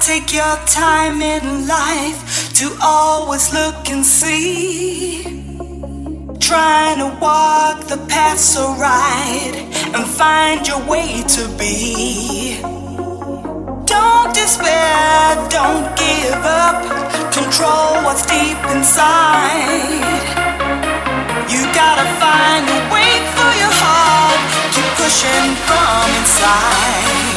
Take your time in life to always look and see. Trying to walk the path so right and find your way to be. Don't despair, don't give up. Control what's deep inside. You gotta find a way for your heart. Keep pushing from inside.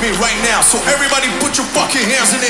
me right now. So everybody put your fucking hands in the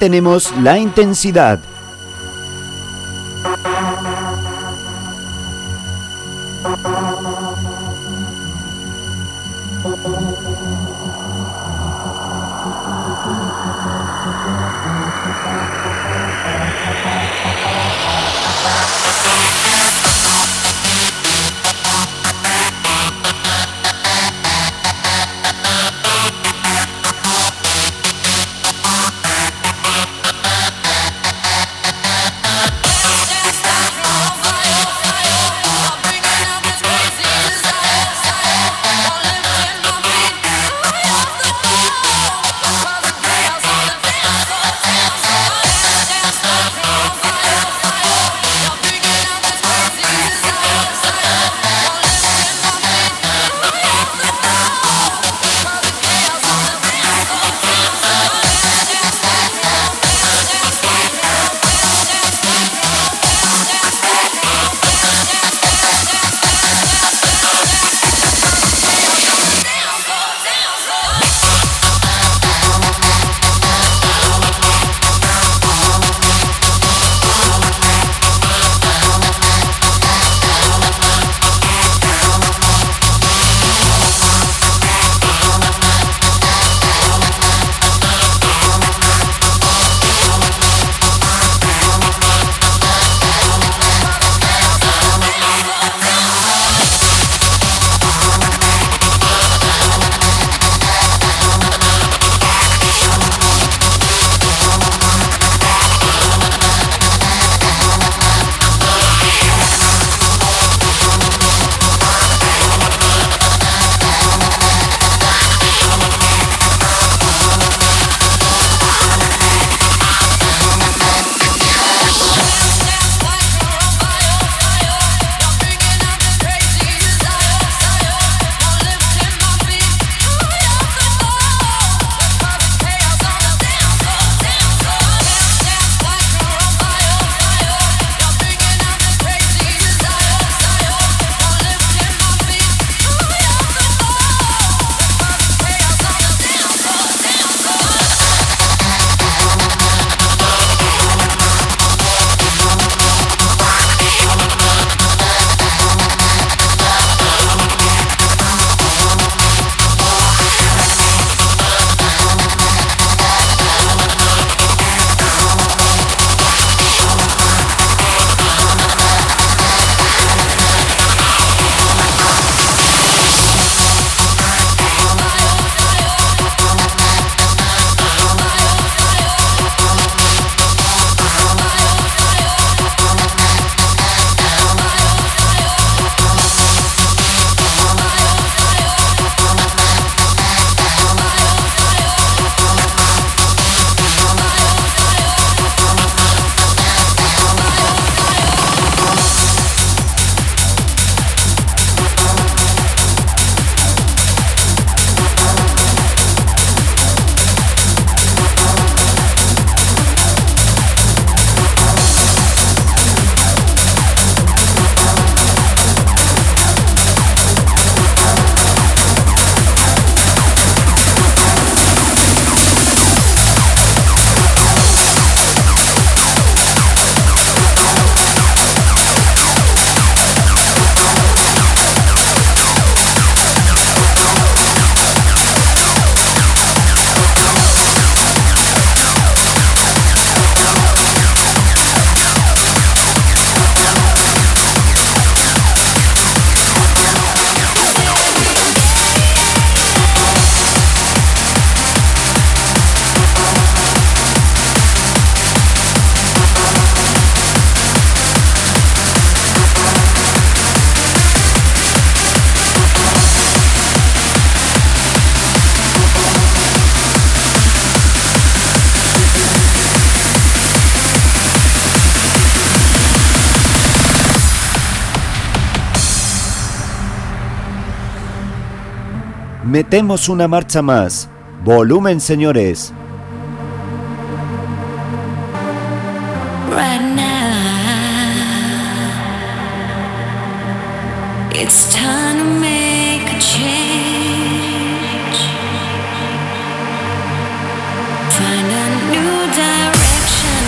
Mantenemos la intensidad. metemos una marcha más. Volumen, señores. A new direction.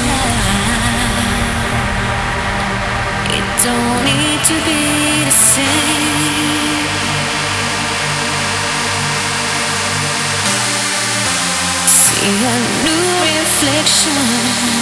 It don't need to be. Sure.